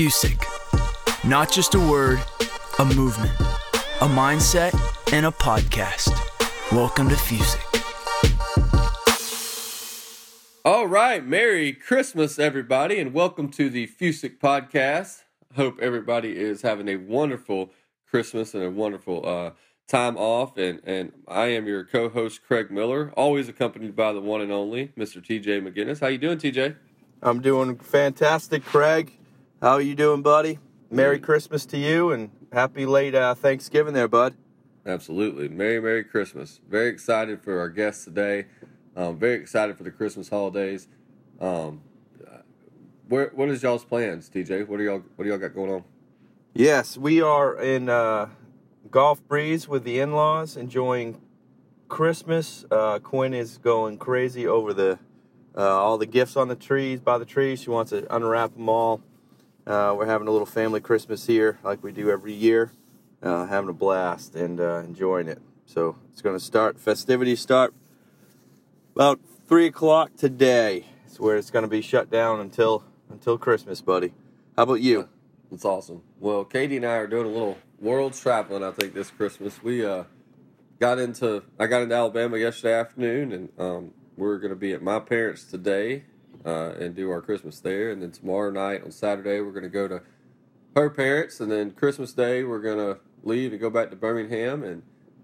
Fusic. Not just a word, a movement, a mindset, and a podcast. Welcome to Fusic. All right, Merry Christmas, everybody, and welcome to the Fusic podcast. Hope everybody is having a wonderful Christmas and a wonderful uh, time off. And, and I am your co-host, Craig Miller, always accompanied by the one and only Mr. TJ McGinnis. How you doing, TJ? I'm doing fantastic, Craig. How are you doing, buddy? Merry Christmas to you and happy late uh, Thanksgiving there, bud. Absolutely. Merry, Merry Christmas. Very excited for our guests today. Um, very excited for the Christmas holidays. Um, where, what is y'all's plans, TJ? What do y'all What do y'all got going on? Yes, we are in uh, Gulf Breeze with the in-laws, enjoying Christmas. Uh, Quinn is going crazy over the uh, all the gifts on the trees by the trees. She wants to unwrap them all. Uh, we're having a little family Christmas here, like we do every year. Uh, having a blast and uh, enjoying it. So it's going to start. Festivities start about three o'clock today. It's where it's going to be shut down until until Christmas, buddy. How about you? That's awesome. Well, Katie and I are doing a little world traveling. I think this Christmas we uh, got into. I got into Alabama yesterday afternoon, and um, we're going to be at my parents today uh, and do our Christmas there. And then tomorrow night on Saturday, we're going to go to her parents, and then Christmas Day we're going to leave and go back to Birmingham, and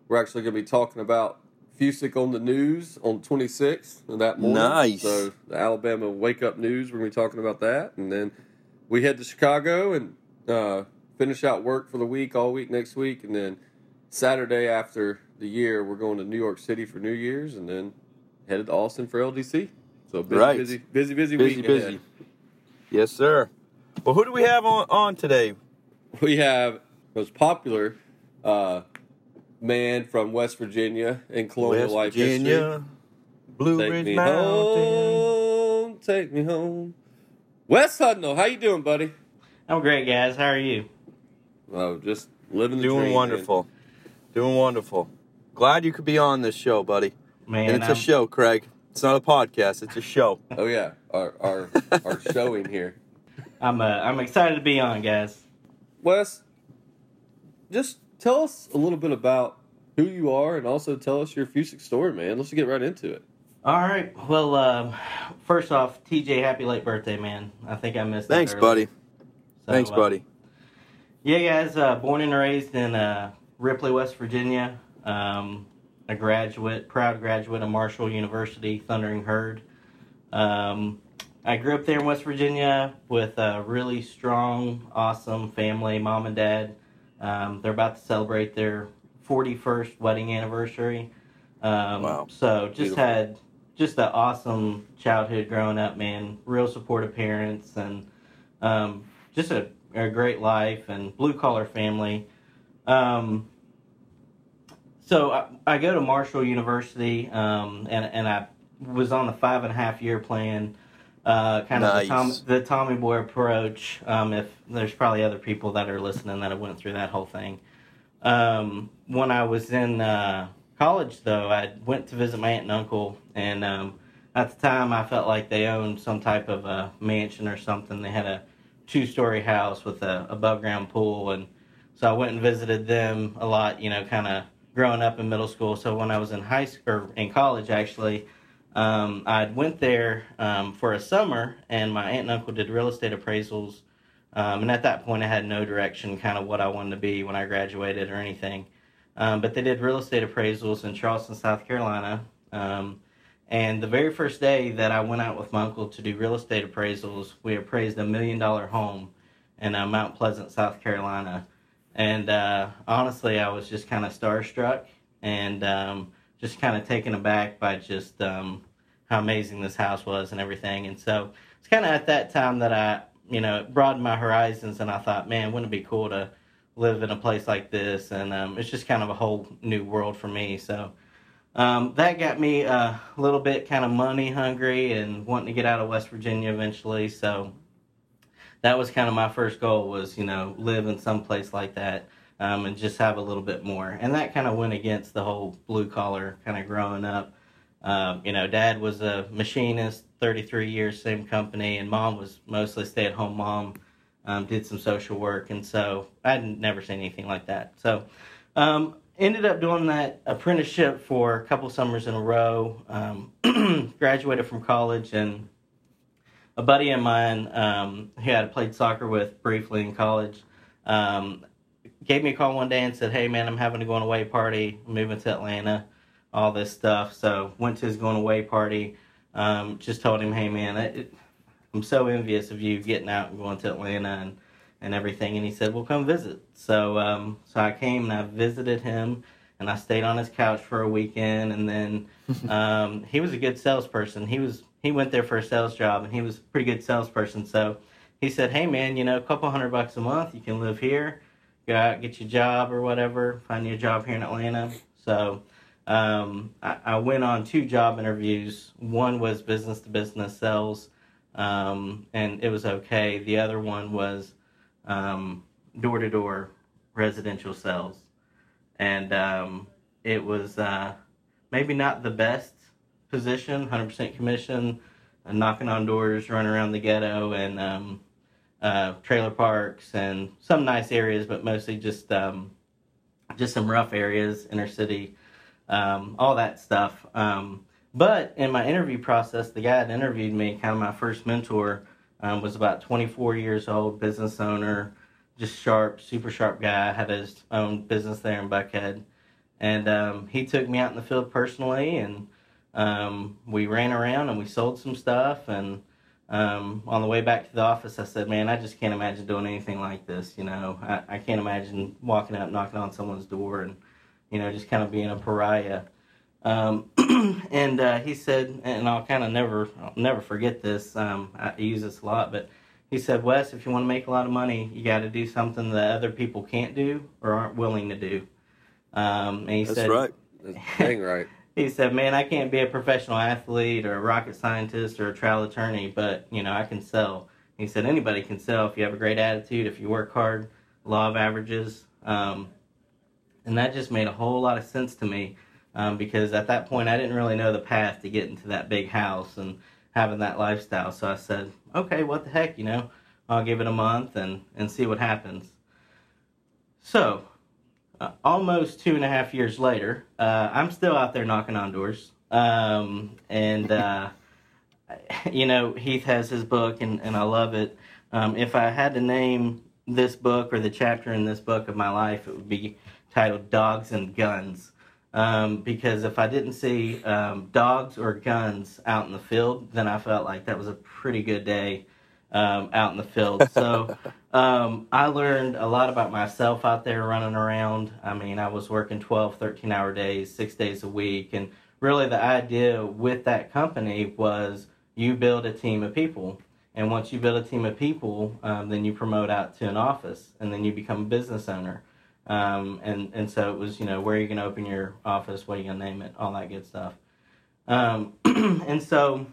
we're actually going to be talking about Fusic on the news on 26th of that morning. Nice. So the Alabama Wake Up News, we're going to be talking about that, and then we head to Chicago and uh, finish out work for the week all week next week, and then Saturday after the year we're going to New York City for New Year's, and then headed to Austin for LDC. So busy, Right. busy, busy, busy, Busy, week busy. ahead. Yes, sir. Well, who do we have on, on today? We have most popular uh, man from West Virginia and colonial West life Virginia, Blue history. Take Ridge me Mountain. home, take me home. Wes Hudnall, how you doing, buddy? I'm great, guys. How are you? Oh, just living the Doing dream, wonderful. Doing wonderful. Glad you could be on this show, buddy. Man, and it's I'm, a show, Craig. It's not a podcast. It's a show. Oh yeah, our our our showing here. I'm, uh, I'm excited to be on, guys. Wes, just tell us a little bit about who you are, and also tell us your Fusic story, man. Let's get right into it. All right. Well, um, first off, TJ, happy late birthday, man. I think I missed. Thanks, earlier. buddy. So, Thanks, uh, buddy. Yeah, guys. Uh, born and raised in uh, Ripley, West Virginia. Um, a graduate, proud graduate of Marshall University, Thundering Herd. Um, I grew up there in West Virginia with a really strong, awesome family, mom and dad. Um, they're about to celebrate their 41st wedding anniversary. Um, Wow. So just Beautiful. had just an awesome childhood growing up, man. Real supportive parents and um, just a, a great life and blue collar family. Um, so I, I go to Marshall University, um, and and I was on the five and a half year plan, uh, kind of the, Tom, the Tommy Boy approach. Um, if there's probably other people that are listening that have went through that whole thing. Um, when I was in uh, college, though, I went to visit my aunt and uncle, and um, at the time I felt like they owned some type of a mansion or something. They had a two story house with a above ground pool, and so I went and visited them a lot. You know, kind of growing up in middle school. So when I was in high school or in college, actually, um, I went there um, for a summer, and my aunt and uncle did real estate appraisals. Um, and at that point, I had no direction, kind of what I wanted to be when I graduated or anything. Um, but they did real estate appraisals in Charleston, South Carolina. Um, and the very first day that I went out with my uncle to do real estate appraisals, we appraised a million dollar home in uh, Mount Pleasant, South Carolina. And uh, honestly, I was just kind of starstruck and um, just kind of taken aback by just um, how amazing this house was and everything. And so it's kind of at that time that I, you know, it broadened my horizons and I thought, man, wouldn't it be cool to live in a place like this? And um, it's just kind of a whole new world for me. So um, that got me a little bit kind of money hungry and wanting to get out of West Virginia eventually. So that was kind of my first goal was, you know, live in some place like that. Um, and just have a little bit more. And that kind of went against the whole blue collar kind of growing up. Um, you know, dad was a machinist, 33 years, same company, and mom was mostly stay at home mom. um, did some social work, and so I'd never seen anything like that. So um, ended up doing that apprenticeship for a couple summers in a row. Um, graduated from college, and a buddy of mine um, who I had played soccer with briefly in college um, gave me a call one day and said, "Hey man, I'm having a going away party, moving to Atlanta, all this stuff." So went to his going away party. Um, just told him, "Hey man, it, I'm so envious of you getting out and going to Atlanta and and everything." And he said, "Well, come visit." So um, so I came and I visited him and I stayed on his couch for a weekend. And then um, he was a good salesperson. He was he went there for a sales job and he was a pretty good salesperson. So he said, "Hey man, you know, a couple hundred bucks a month, you can live here." go out, get your job or whatever, find you a job here in Atlanta. So um, I, I, went on two job interviews. One was business to business sales, um, and it was okay. The other one was door to door residential sales, and um, it was uh, maybe not the best position, 100% commission, knocking on doors, running around the ghetto, and um, uh, trailer parks and some nice areas, but mostly just um, just some rough areas, inner city, um, all that stuff. Um, but in my interview process, the guy that interviewed me, kind of my first mentor, um, was about 24 years old, business owner, just sharp, super sharp guy. Had his own business there in Buckhead, and um, he took me out in the field personally, and um, we ran around and we sold some stuff and um, on the way back to the office, I said, "Man, I just can't imagine doing anything like this. You know, I, I can't imagine walking out, knocking on someone's door, and you know, just kind of being a pariah." Um, and uh, he said, and I'll kind of never, I'll never forget this. Um, I use this a lot, but he said, "Wes, if you want to make a lot of money, you got to do something that other people can't do or aren't willing to do." Um, and he That's said, right. That's dang right he said, "Man, I can't be a professional athlete or a rocket scientist or a trial attorney, but you know, I can sell." He said, "Anybody can sell if you have a great attitude, if you work hard, law of averages." Um, and that just made a whole lot of sense to me um, because at that point I didn't really know the path to get into that big house and having that lifestyle. So I said, "Okay, what the heck, you know? I'll give it a month and and see what happens." So uh, almost two and a half years later, uh, I'm still out there knocking on doors. Um, and, uh, you know, Heath has his book, and, and I love it. Um, if I had to name this book or the chapter in this book of my life, it would be titled Dogs and Guns. Um, because if I didn't see um, dogs or guns out in the field, then I felt like that was a pretty good day um, out in the field. So um, I learned a lot about myself out there running around. I mean, I was working 12, 13 hour days, six days a week. And really, the idea with that company was you build a team of people. And once you build a team of people, um, then you promote out to an office and then you become a business owner. Um, and, and so it was, you know, where are you going to open your office? What are you going to name it? All that good stuff. Um, and so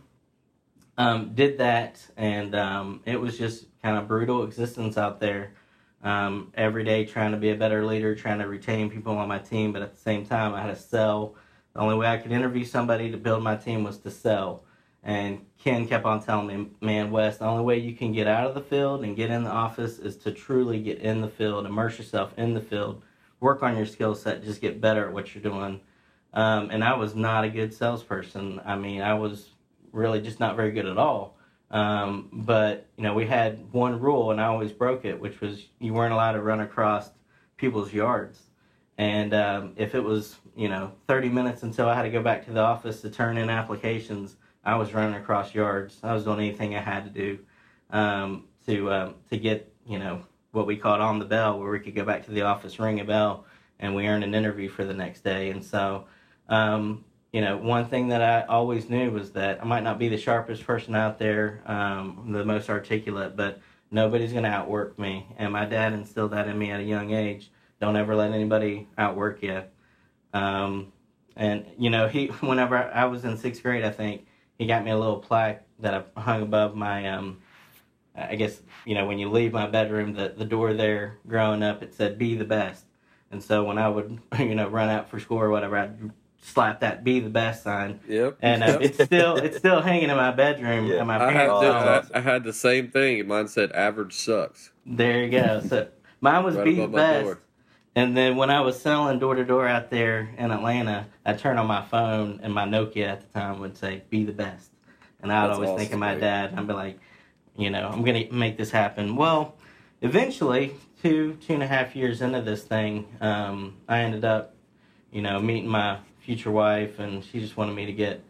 um, did that, and um, it was just kind of brutal existence out there. Um, every day trying to be a better leader, trying to retain people on my team, but at the same time, I had to sell. The only way I could interview somebody to build my team was to sell. And Ken kept on telling me, man, Wes, the only way you can get out of the field and get in the office is to truly get in the field, immerse yourself in the field, work on your skill set, just get better at what you're doing. Um, and I was not a good salesperson. I mean, I was really just not very good at all. Um, but you know, we had one rule, and I always broke it, which was you weren't allowed to run across people's yards. And um, if it was you know 30 minutes until I had to go back to the office to turn in applications, I was running across yards. I was doing anything I had to do um, to um, to get you know what we called on the bell, where we could go back to the office, ring a bell, and we earned an interview for the next day. And so um, you know, one thing that I always knew was that I might not be the sharpest person out there, um, the most articulate, but nobody's going to outwork me. And my dad instilled that in me at a young age. Don't ever let anybody outwork you. Um, and you know, he whenever I was in sixth grade, I think he got me a little plaque that I hung above my. Um, I guess you know when you leave my bedroom, the the door there. Growing up, it said "Be the best." And so when I would, you know, run out for school or whatever, I'd slap that "Be the Best" sign, Yep. and uh, Yep. it's still it's still hanging in my bedroom. Yeah. My I had, parents. To, saw it. I, I had the same thing. Mine said average sucks. There you go. So mine was Right be the best. door. And then when I was selling door to door out there in Atlanta, I turned on my phone and my Nokia at the time would say "Be the best," and I'd That's always think of my dad. I'd be like, you know, I'm gonna make this happen. Well, eventually, two two and a half years into this thing, um, I ended up, you know, meeting my future wife, and she just wanted me to get.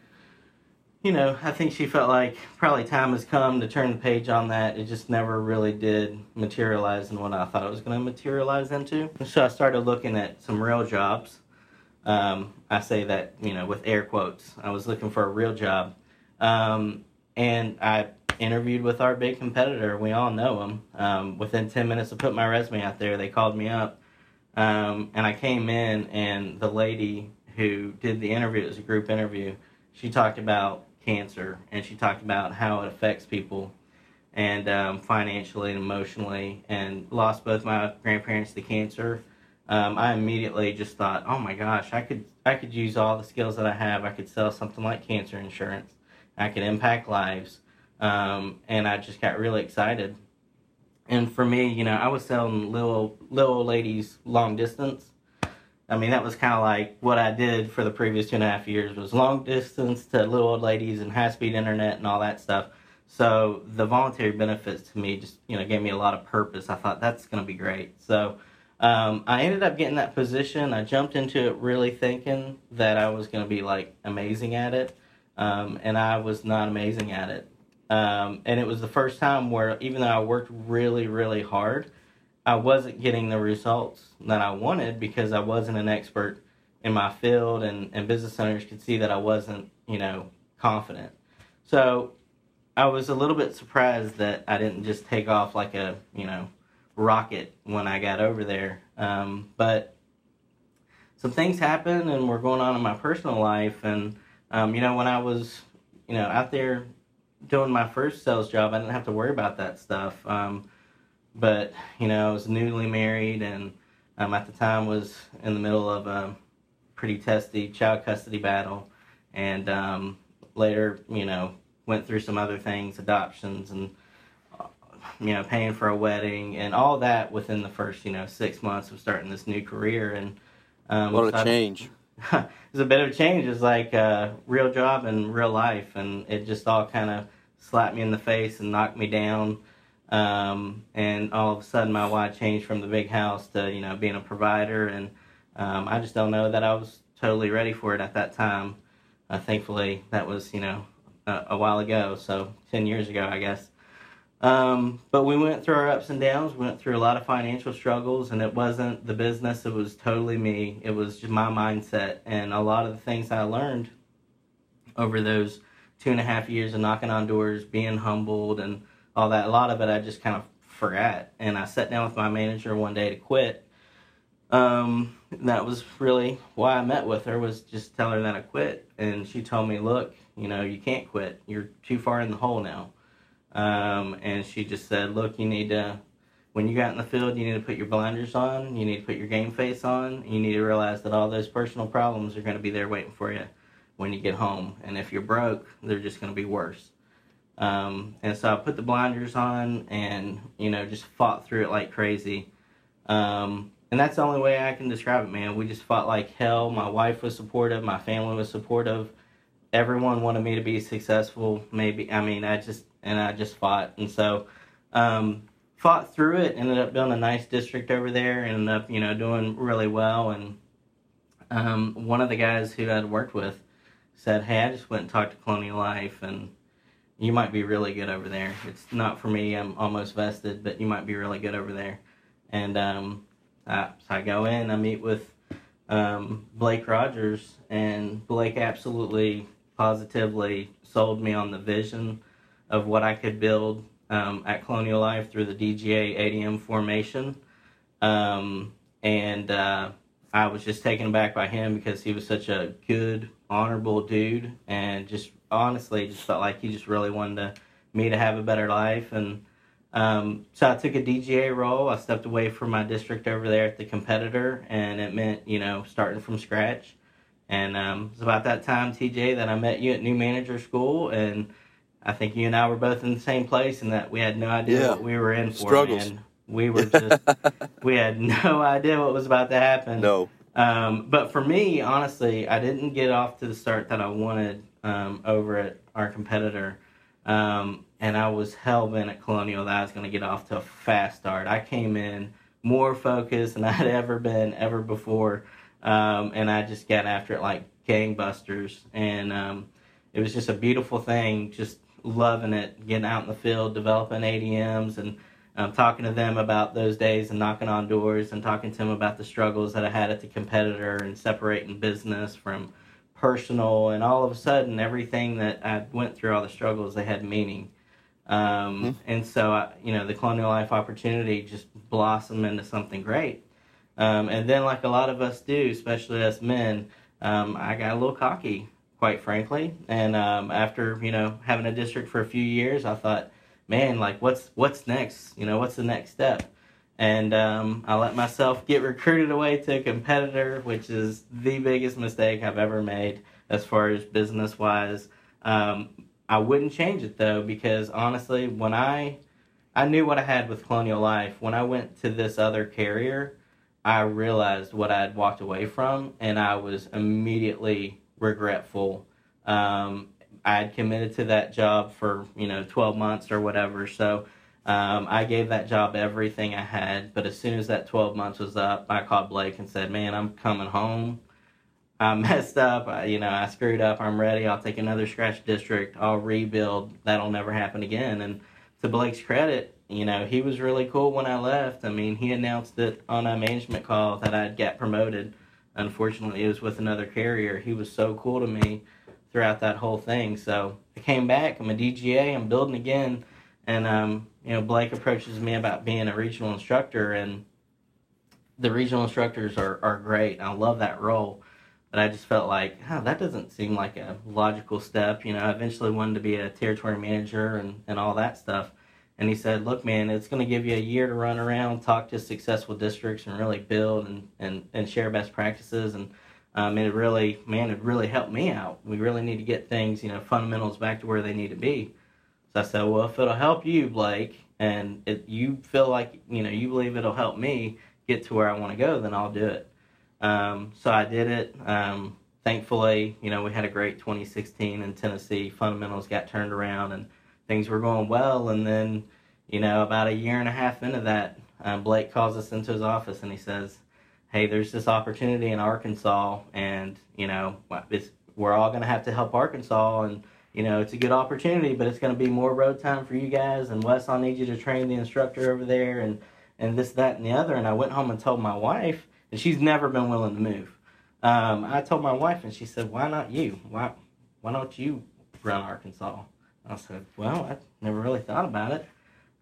You know, I think she felt like probably time has come to turn the page on that. It just never really did materialize in what I thought it was going to materialize into. So I started looking at some real jobs. Um, I say that, you know, with air quotes. I was looking for a real job. Um, and I interviewed with our big competitor. We all know him. Um, within 10 minutes of putting my resume out there, they called me up. Um, and I came in, and the lady who did the interview, it was a group interview, she talked about cancer and she talked about how it affects people and um, financially and emotionally and lost both my grandparents to cancer. Um, i immediately just thought oh my gosh i could i could use all the skills that i have. I could sell something like cancer insurance. I could impact lives. Um, and i just got really excited. And for me you know i was selling little little ladies long distance I mean, that was kind of like what I did for the previous two and a half years was long distance to little old ladies and high speed internet and all that stuff. So the voluntary benefits to me just you know gave me a lot of purpose. I thought that's going to be great. So um, I ended up getting that position. I jumped into it really thinking that I was going to be like amazing at it, um, and I was not amazing at it. Um, and it was the first time where even though I worked really really hard. I wasn't getting the results that I wanted because I wasn't an expert in my field, and, and business owners could see that I wasn't, you know, confident. So I was a little bit surprised that I didn't just take off like a, you know, rocket when I got over there. Um, but some things happened and were going on in my personal life, and um, you know, when I was, you know, out there doing my first sales job, I didn't have to worry about that stuff. Um, but you know, I was newly married, and um, at the time was in the middle of a pretty testy child custody battle, and um, later, you know, went through some other things, adoptions, and uh, you know, paying for a wedding, and all that within the first, you know, six months of starting this new career, and um, What so a I- change. it's a bit of a change. It's like a real job and real life, and it just all kind of slapped me in the face and knocked me down. Um, and all of a sudden, my why changed from the big house to you know being a provider, and um, I just don't know that I was totally ready for it at that time. Uh, thankfully, that was you know a, a while ago, so ten years ago, I guess. Um, but we went through our ups and downs. Went through a lot of financial struggles, and it wasn't the business. It was totally me. It was just my mindset, and a lot of the things I learned over those two and a half years of knocking on doors, being humbled, and all that. A lot of it I just kind of forgot, and I sat down with my manager one day to quit. Um, that was really why I met with her was just tell her that I quit, and she told me, "Look, you know, you can't quit. You're too far in the hole now." Um, and she just said, "Look, you need to." When you got in the field, you need to put your blinders on. You need to put your game face on. You need to realize that all those personal problems are going to be there waiting for you when you get home. And if you're broke, they're just going to be worse. Um, and so I put the blinders on and, you know, just fought through it like crazy. Um, and that's the only way I can describe it, man. We just fought like hell. My wife was supportive. My family was supportive. Everyone wanted me to be successful. Maybe, I mean, I just, and I just fought. And so, um, fought through it, ended up building a nice district over there, ended up, you know, doing really well. And um, one of the guys who I'd worked with said, Hey, I just went and talked to Colonial Life, and you might be really good over there. It's not for me, I'm almost vested, but you might be really good over there. And um, I, so I go in, I meet with um, Blake Rogers, and Blake absolutely, positively sold me on the vision of what I could build um, at Colonial Life through the DGA ADM formation. Um, and uh, I was just taken aback by him because he was such a good, honorable dude, and just honestly just felt like he just really wanted to, me to have a better life. And um, so I took a DGA role. I stepped away from my district over there at the competitor, and it meant you know starting from scratch And um, it's about that time, TJ, that I met you at New Manager School, and I think you and I were both in the same place, and that we had no idea Yeah. what we were in for. Struggles. Man. We were just, we had no idea what was about to happen. No. Um, but for me, honestly, I didn't get off to the start that I wanted um, over at our competitor. Um, and I was hell bent at Colonial that I was going to get off to a fast start. I came in more focused than I had ever been ever before. Um, and I just got after it like gangbusters. And um, it was just a beautiful thing, just loving it, getting out in the field, developing ADMs and um, talking to them about those days and knocking on doors and talking to them about the struggles that I had at the competitor and separating business from personal. And all of a sudden, everything that I went through, all the struggles, they had meaning. Um, And so, I, you know, the Colonial Life opportunity just blossomed into something great. Um, and then, like a lot of us do, especially us men, um, I got a little cocky, quite frankly. And um, after you know having a district for a few years, I thought, man, like what's what's next? You know, what's the next step? And um, I let myself get recruited away to a competitor, which is the biggest mistake I've ever made as far as business wise. Um, I wouldn't change it though because honestly, when I I knew what I had with Colonial Life, when I went to this other carrier, I realized what I had walked away from, and I was immediately regretful. Um, I had committed to that job for you know 12 months or whatever, so um, I gave that job everything I had. But as soon as that 12 months was up, I called Blake and said, "Man, I'm coming home. I messed up. I, you know, I screwed up. I'm ready. I'll take another scratch district. I'll rebuild. That'll never happen again." And to Blake's credit, you know, he was really cool when I left. I mean, he announced it on a management call that I'd get promoted. Unfortunately, it was with another carrier. He was so cool to me throughout that whole thing. So I came back. I'm a DGA. I'm building again. And, um, you know, Blake approaches me about being a regional instructor, and the regional instructors are, are great. I love that role. But I just felt like, oh, that doesn't seem like a logical step. You know, I eventually wanted to be a territory manager and, and all that stuff. And he said, look, man, it's going to give you a year to run around, talk to successful districts, and really build and, and, and share best practices. And um, it really, man, it really helped me out. We really need to get things, you know, fundamentals back to where they need to be. So I said, well, if it'll help you, Blake, and it, you feel like, you know, you believe it'll help me get to where I want to go, then I'll do it. Um, so I did it. Um, thankfully, you know, we had a great 2016 in Tennessee. Fundamentals got turned around and things were going well. And then, you know, about a year and a half into that, um, Blake calls us into his office and he says, Hey, there's this opportunity in Arkansas, and, you know, we're all going to have to help Arkansas. And, you know, it's a good opportunity, but it's going to be more road time for you guys. And Wes, I'll need you to train the instructor over there and, and this, that, and the other. And I went home and told my wife, and she's never been willing to move. Um, I told my wife, and she said, "Why not you? Why, why don't you run Arkansas?" I said, "Well, I never really thought about it."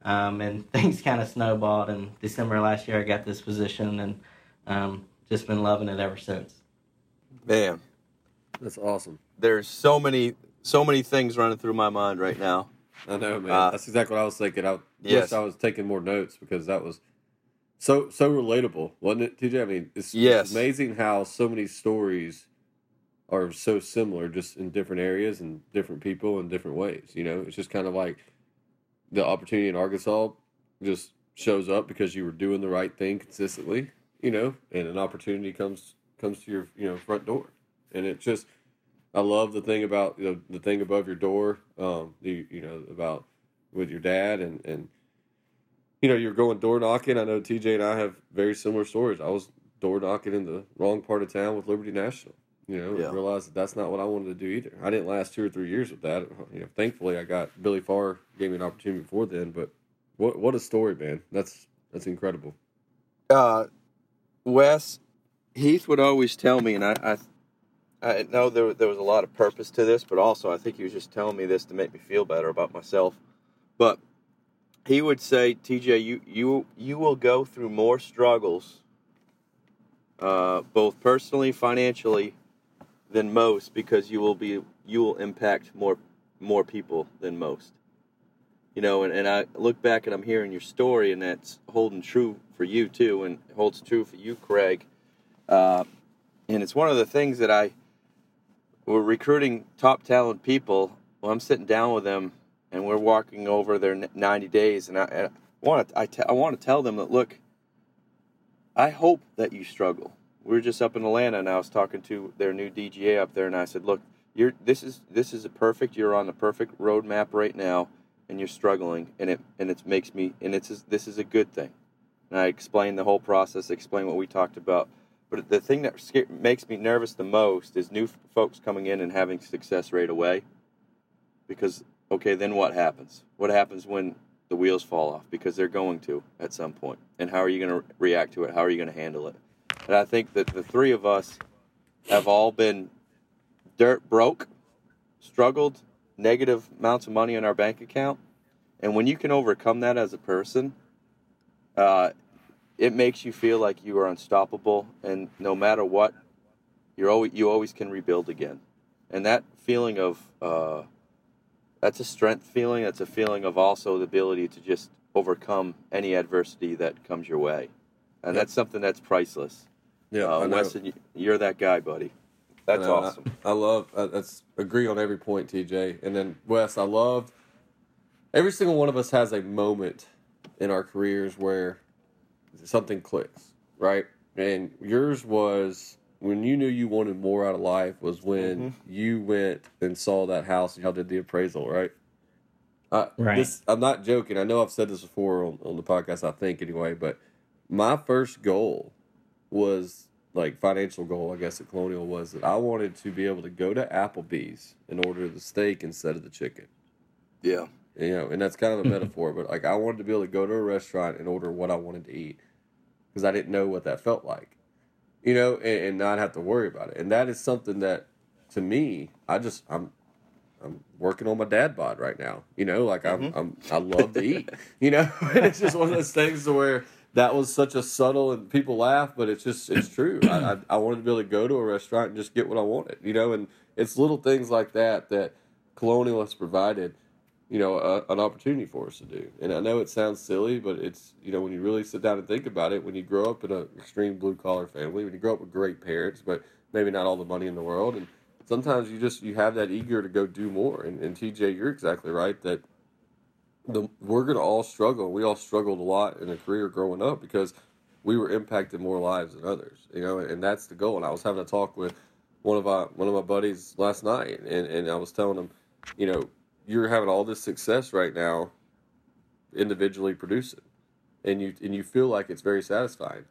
Um, and things kind of snowballed. And December last year, I got this position, and um, just been loving it ever since. Man, That's awesome. there's so many so many things running through my mind right now. I know, man. Uh, That's exactly what I was thinking. I yes. wish I was taking more notes because that was so so relatable, wasn't it, TJ? I mean, it's, it's amazing how so many stories are so similar, just in different areas and different people in different ways. You know, it's just kind of like the opportunity in Arkansas just shows up because you were doing the right thing consistently. You know, and an opportunity comes comes to your you know front door, and it just I love the thing about you know, the thing above your door. Um, you you know about with your dad and and you know you're going door knocking. I know TJ and I have very similar stories. I was door knocking in the wrong part of town with Liberty National. You know, Yeah. realized that that's not what I wanted to do either. I didn't last two or three years with that. You know, thankfully I got Billy Farr gave me an opportunity before then. But what what a story, man! That's that's incredible. uh, Wes, Heath would always tell me, and I, I, I know there, there was a lot of purpose to this, but also I think he was just telling me this to make me feel better about myself. But he would say, TJ, you you you will go through more struggles, uh, both personally, financially, than most, because you will be you will impact more more people than most. You know, and, and I look back and I'm hearing your story, and that's holding true for you too, and holds true for you, Craig. Uh, and it's one of the things that I we're recruiting top talent people. Well, I'm sitting down with them, and we're walking over their 90 days, and I, I want to I, t- I want to tell them that look, I hope that you struggle. We were just up in Atlanta, and I was talking to their new DGA up there, and I said, look, you're this is this is a perfect. You're on the perfect roadmap right now, and you're struggling, and it and it makes me and it's this is a good thing. And I explained the whole process, explained what we talked about. But the thing that makes me nervous the most is new folks coming in and having success right away. Because okay, then what happens? What happens when the wheels fall off? Because they're going to at some point. And how are you going to react to it? How are you going to handle it? And I think that the three of us have all been dirt broke, struggled, negative amounts of money in our bank account. And when you can overcome that as a person, uh, it makes you feel like you are unstoppable, and no matter what, you're always you always can rebuild again. And that feeling of uh, that's a strength feeling. That's a feeling of also the ability to just overcome any adversity that comes your way, and yep. that's something that's priceless. Yeah, uh, Weston, you're that guy, buddy. That's awesome. I, I love. Uh, that's agree on every point, TJ. And then Wes, I love. Every single one of us has a moment in our careers where something clicks, right? And yours was when you knew you wanted more out of life was when mm-hmm. you went and saw that house and y'all did the appraisal, right? Uh, right. This, I'm not joking. I know I've said this before on, on the podcast. I think anyway, but my first goal was like financial goal, I guess at Colonial was that I wanted to be able to go to Applebee's and order the steak instead of the chicken. Yeah. You know, and that's kind of a metaphor, but like I wanted to be able to go to a restaurant and order what I wanted to eat because I didn't know what that felt like. You know, and, and not have to worry about it. And that is something that to me, I just I'm I'm working on my dad bod right now. You know, like I'm, mm-hmm. I'm I love to eat. You know, and it's just one of those things where that was such a subtle and people laugh, but it's just it's true. I, I, I wanted to be able to go to a restaurant and just get what I wanted, you know, and it's little things like that that Colonial has provided, you know, a, an opportunity for us to do. And I know it sounds silly, but it's you know when you really sit down and think about it, when you grow up in an extreme blue collar family, when you grow up with great parents, but maybe not all the money in the world, and sometimes you just you have that eager to go do more. And, and TJ, you're exactly right that the, we're going to all struggle. We all struggled a lot in a career growing up because we were impacting more lives than others, you know, and, that's the goal. And I was having a talk with one of my one of my buddies last night, and, and I was telling him, you know, you're having all this success right now, individually producing, and you and you feel like it's very satisfying,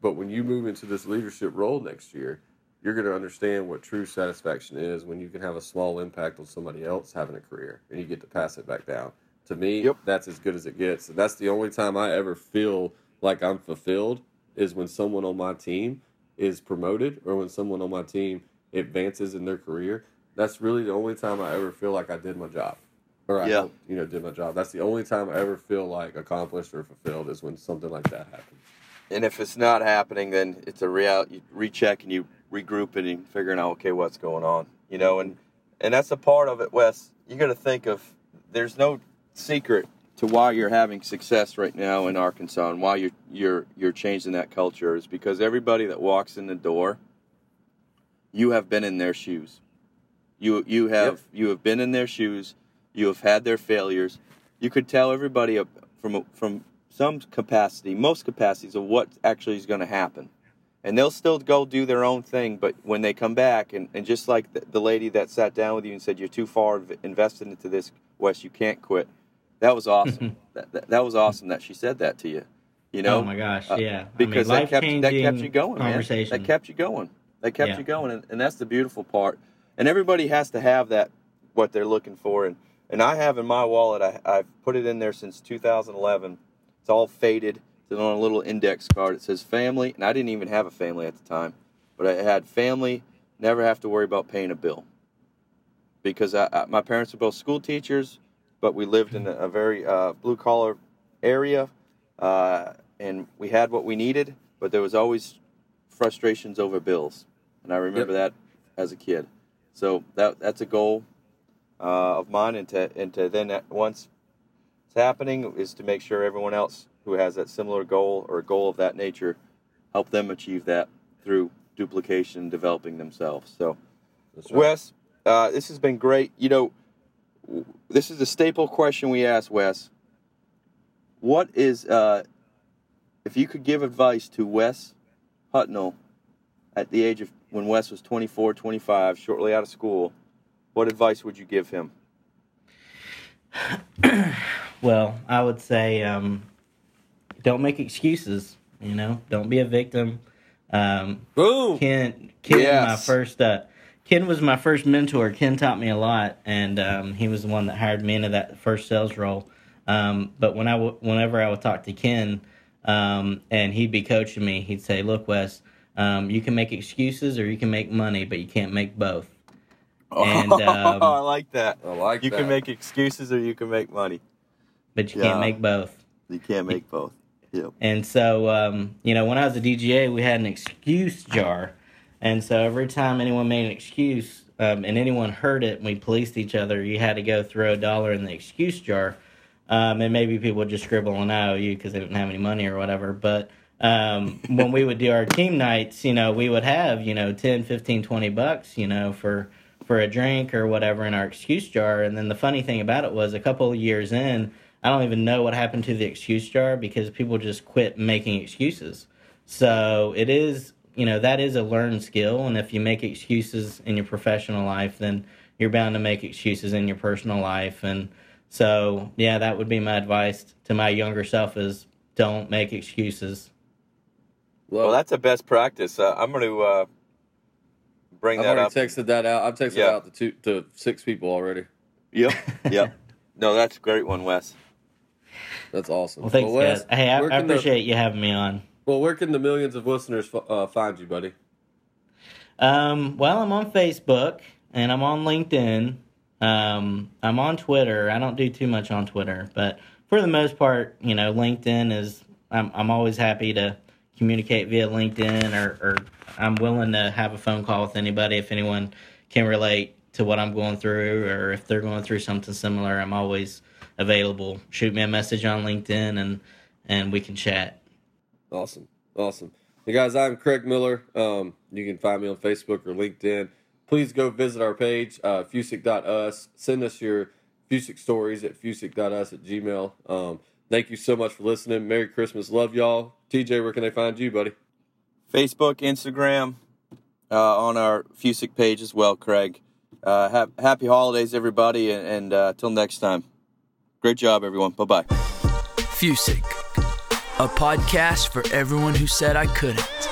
but when you move into this leadership role next year, you're going to understand what true satisfaction is when you can have a small impact on somebody else having a career, and you get to pass it back down to me, yep. that's as good as it gets. And that's the only time I ever feel like I'm fulfilled is when someone on my team is promoted or when someone on my team advances in their career. That's really the only time I ever feel like I did my job. Or I, yeah. you know, did my job. That's the only time I ever feel like accomplished or fulfilled is when something like that happens. And if it's not happening, then it's a real you recheck and you regroup and you figuring out okay what's going on. You know, and and that's a part of it, Wes. You got to think of there's no secret to why you're having success right now in Arkansas and why you're you're you're changing that culture is because everybody that walks in the door, you have been in their shoes. You you have yep. you have been in their shoes. You have had their failures. You could tell everybody from from some capacity, most capacities of what actually is going to happen. And they'll still go do their own thing, but when they come back, and, and just like the, the lady that sat down with you and said, You're too far invested into this, Wes, you can't quit that was awesome. that, that, that was awesome that she said that to you. You know? Oh my gosh, uh, yeah. Because I mean, that kept that kept you going, man. That kept you going. That kept yeah. you going, and, and that's the beautiful part. And everybody has to have that what they're looking for, and and I have in my wallet. I, I've put it in there since 2011. It's all faded. It's on a little index card. It says family, and I didn't even have a family at the time, but I had family. Never have to worry about paying a bill because I, I, my parents were both school teachers but we lived in a, very uh, blue collar area, uh, and we had what we needed, but there was always frustrations over bills, and I remember yep. that as a kid. So that that's a goal uh, of mine, and to and to then once it's happening is to make sure everyone else who has that similar goal or a goal of that nature, help them achieve that through duplication, developing themselves. So right. Wes, uh, this has been great. You know, this is a staple question we ask Wes. What is, uh, if you could give advice to Wes Hudnall at the age of when Wes was 24, 25, shortly out of school, what advice would you give him? Well, I would say um, don't make excuses. You know, don't be a victim. Um, Boom. Ken, Ken, Yes. my first, uh, Ken was my first mentor. Ken taught me a lot, and um, he was the one that hired me into that first sales role. Um, but when I, w- whenever I would talk to Ken, um, and he'd be coaching me, he'd say, "Look, Wes, um, you can make excuses or you can make money, but you can't make both." And, um, I like that. I like You that. can make excuses or you can make money. But you Yeah. can't make both. You can't make both. Yep. And so, um, you know, when I was a DGA, we had an excuse jar. And so every time anyone made an excuse um, and anyone heard it and we policed each other, you had to go throw a dollar in the excuse jar. Um, and maybe people would just scribble an IOU because they didn't have any money or whatever. But um, when we would do our team nights, you know, we would have, you know, 10, 15, 20 bucks, you know, for for a drink or whatever in our excuse jar. And then the funny thing about it was a couple years in, I don't even know what happened to the excuse jar because people just quit making excuses. So it is, you know, that is a learned skill. And if you make excuses in your professional life, then you're bound to make excuses in your personal life. And so, yeah, that would be my advice to my younger self is don't make excuses. Well, that's a best practice. Uh, I'm going to uh, bring I've that already up. texted that out. I've texted Yeah. it out to two to six people already. Yep. Yep. no, that's a great one, Wes. That's awesome. Well, thanks, Wes, guys. Hey, I, I can the- appreciate you having me on. well, where can the millions of listeners uh, find you, buddy? Um, well, I'm on Facebook and I'm on LinkedIn. Um, I'm on Twitter. I don't do too much on Twitter, but for the most part, you know, LinkedIn is. I'm I'm always happy to communicate via LinkedIn, or, or I'm willing to have a phone call with anybody if anyone can relate to what I'm going through, or if they're going through something similar. I'm always available. Shoot me a message on LinkedIn, and and we can chat. Awesome. Awesome. Hey guys, I'm Craig Miller. Um, you can find me on Facebook or LinkedIn. Please go visit our page, uh, fusic.us. Send us your Fusic stories at fusic.us at gmail. Um, thank you so much for listening. Merry Christmas. Love y'all. TJ, where can they find you, buddy? Facebook, Instagram, uh, on our Fusic page as well, Craig. Uh, ha- happy holidays, everybody, and, and uh, till next time. Great job, everyone. Bye bye. Fusic, a podcast for everyone who said I couldn't.